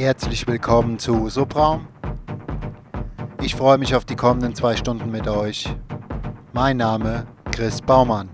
Herzlich willkommen zu Subraum. Ich freue mich auf die kommenden zwei Stunden mit euch. Mein Name Chris Baumann.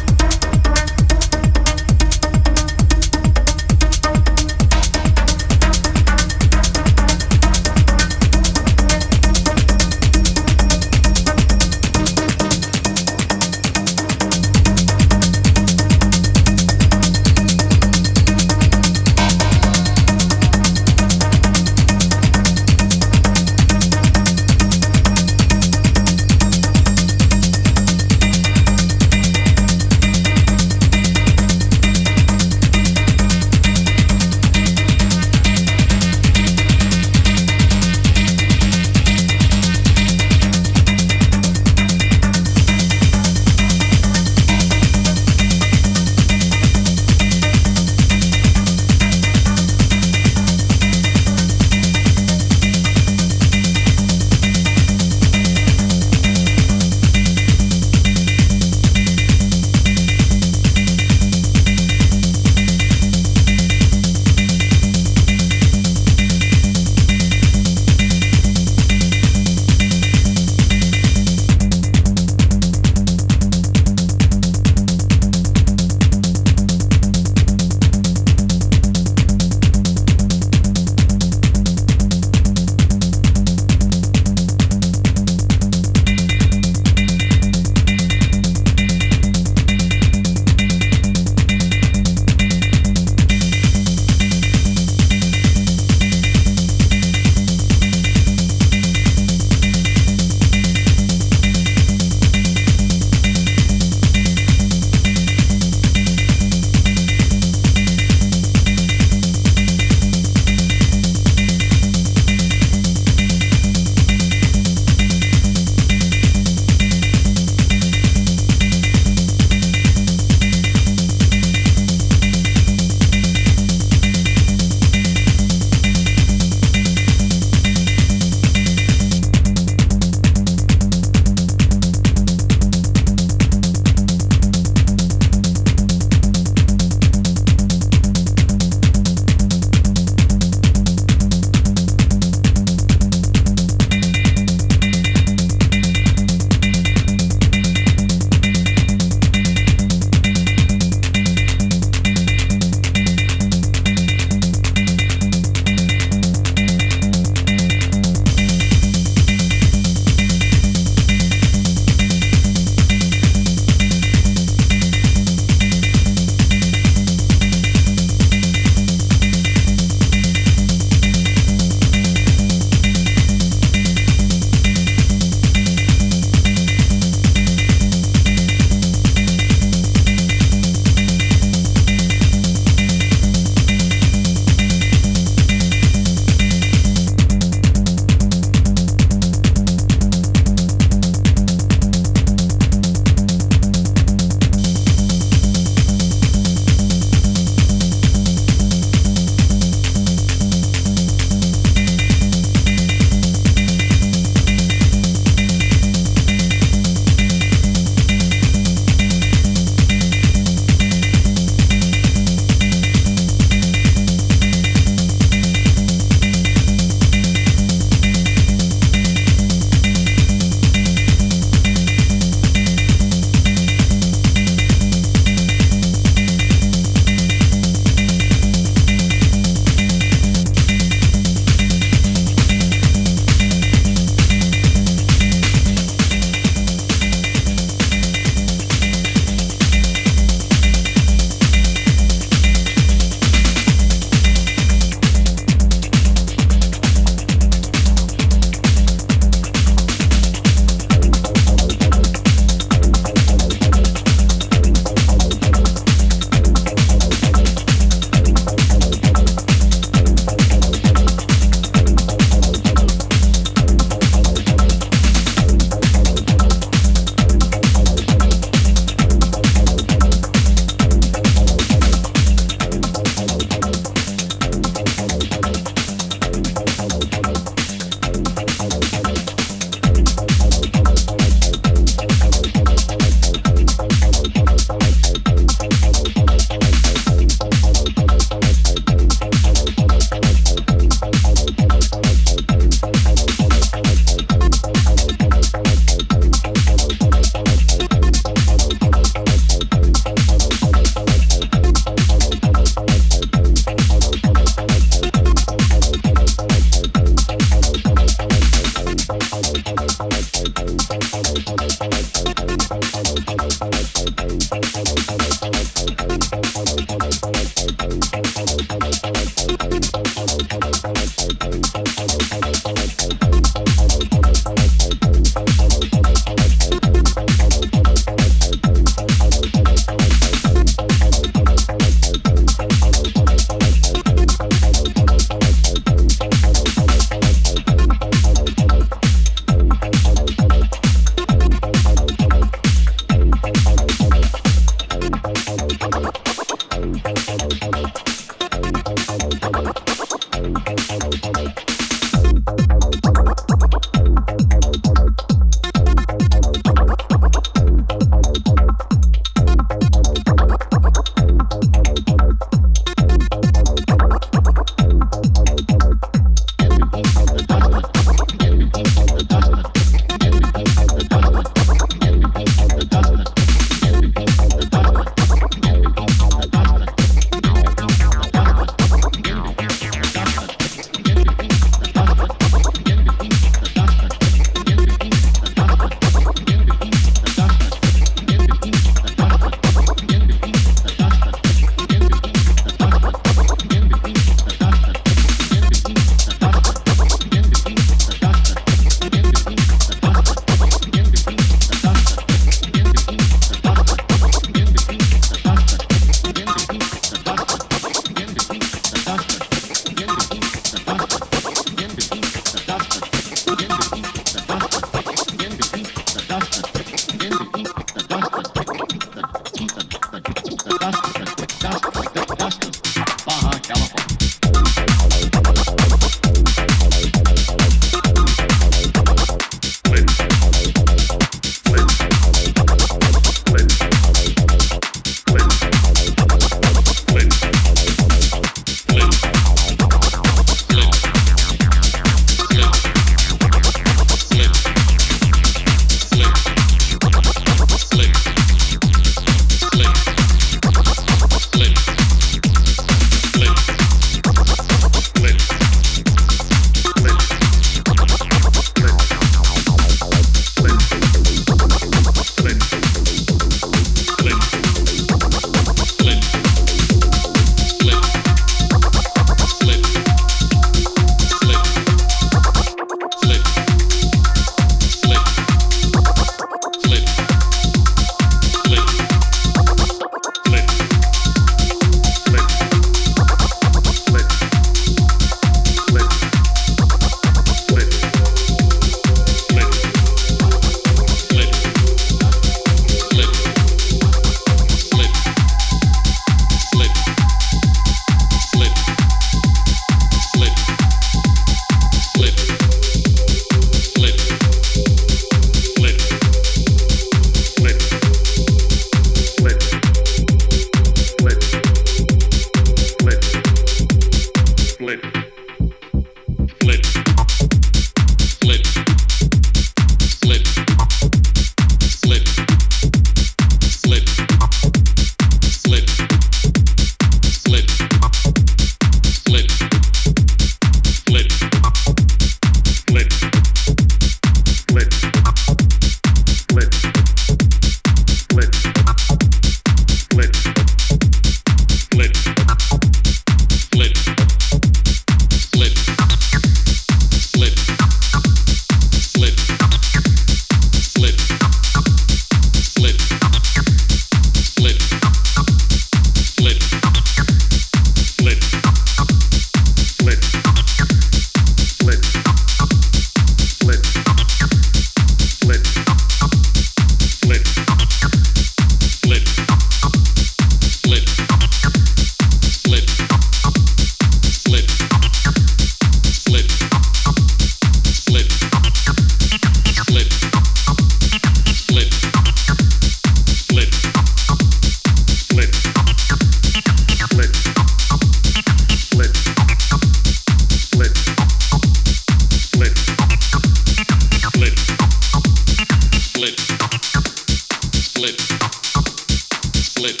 split,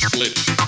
split.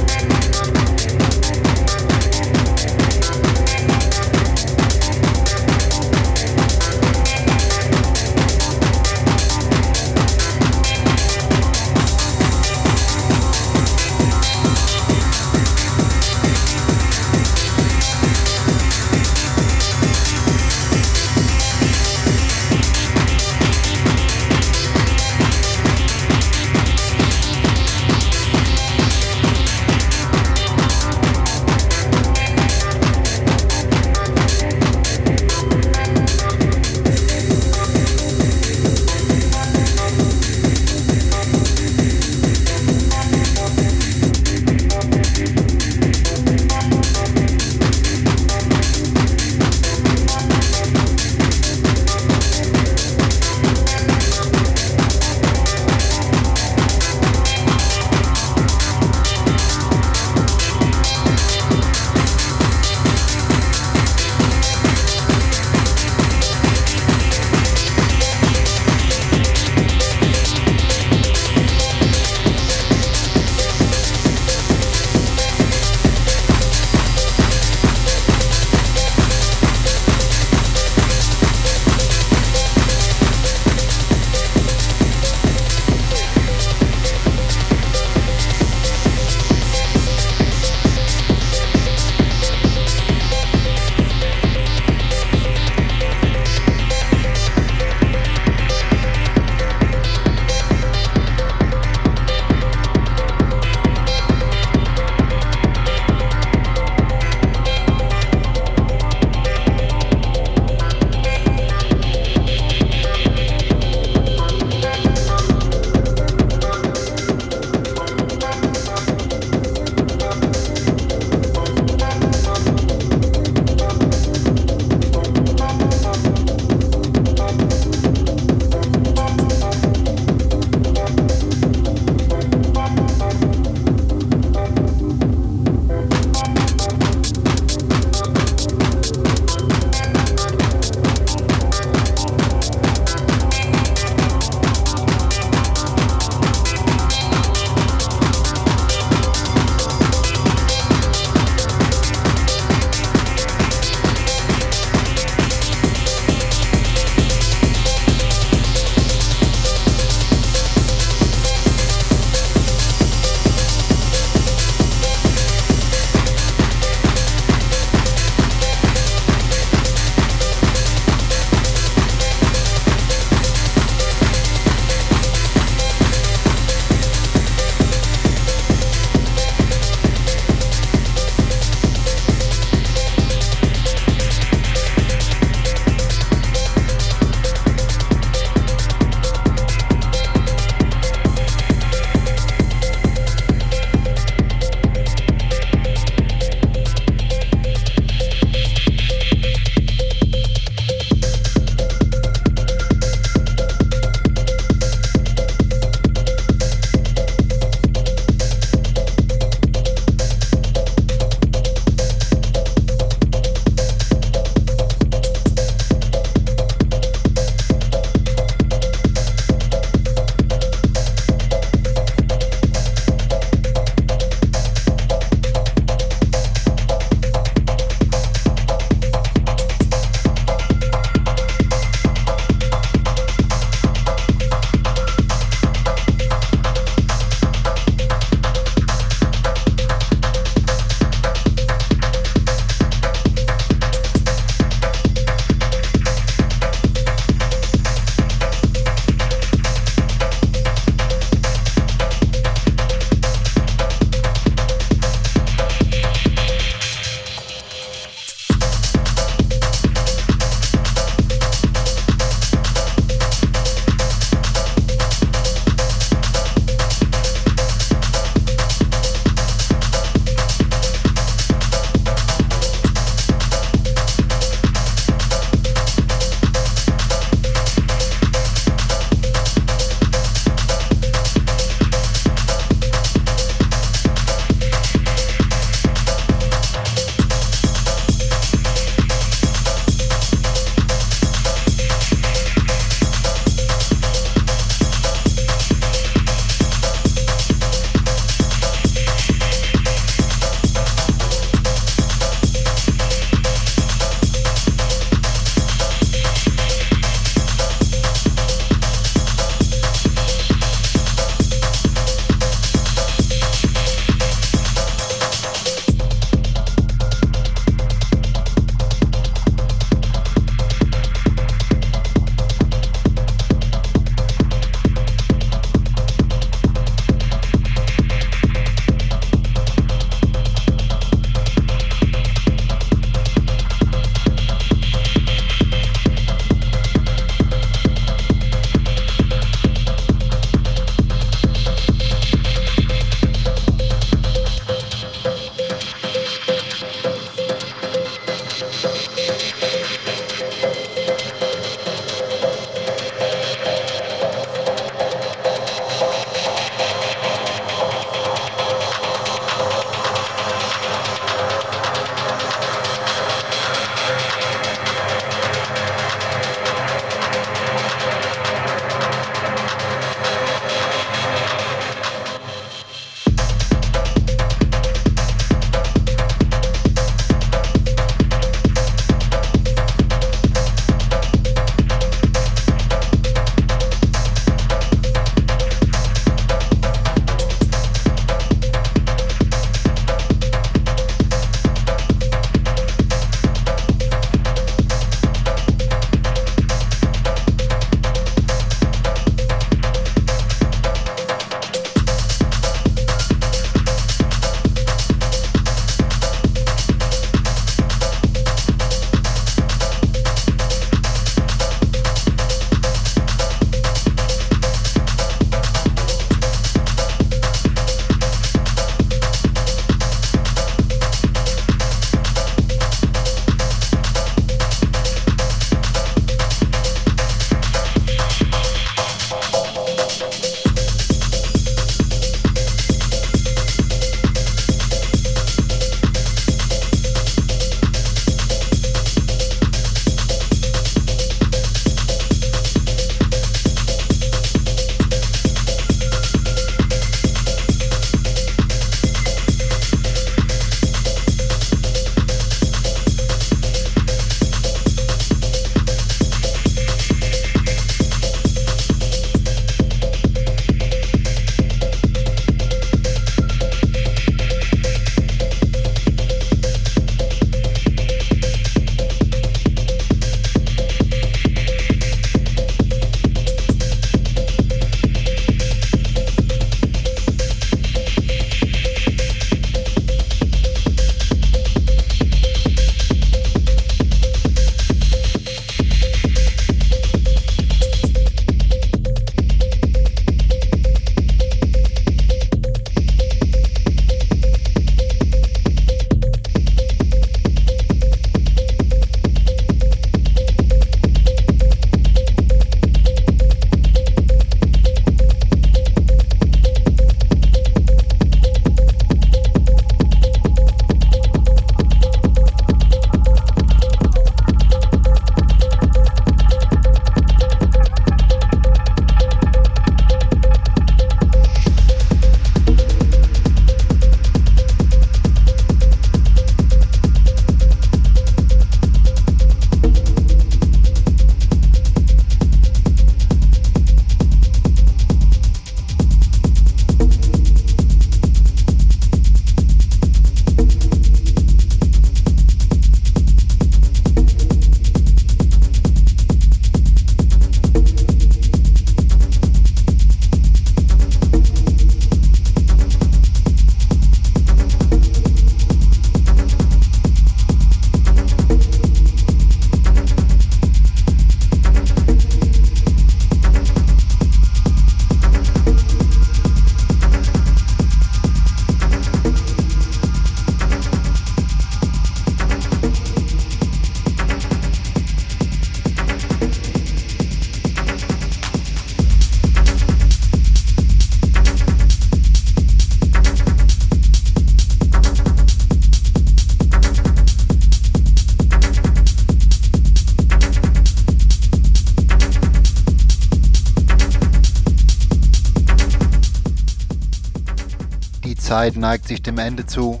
Zeit neigt sich dem Ende zu.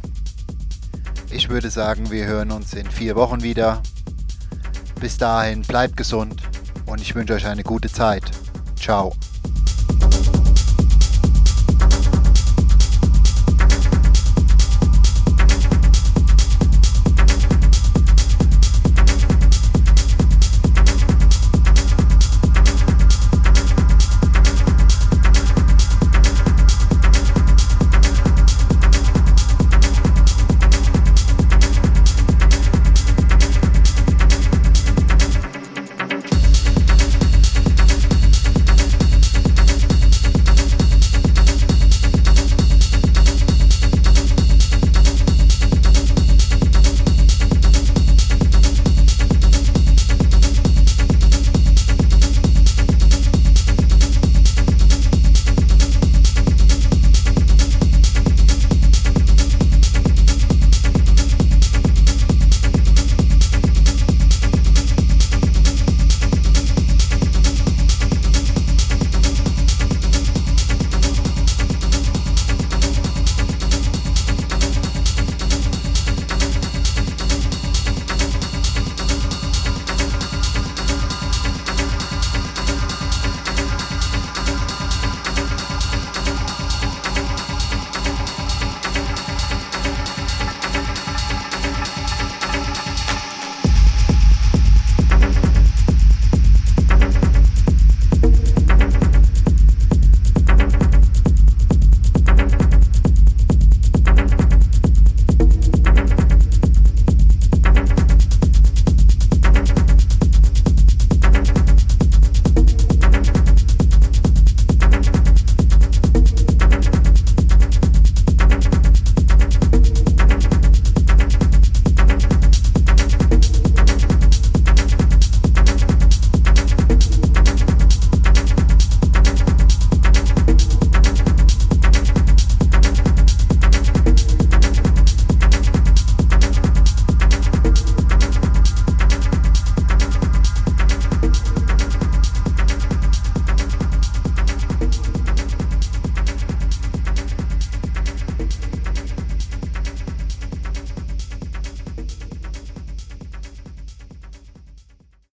Ich würde sagen, wir hören uns in vier Wochen wieder. Bis dahin bleibt gesund und ich wünsche euch eine gute Zeit. Ciao.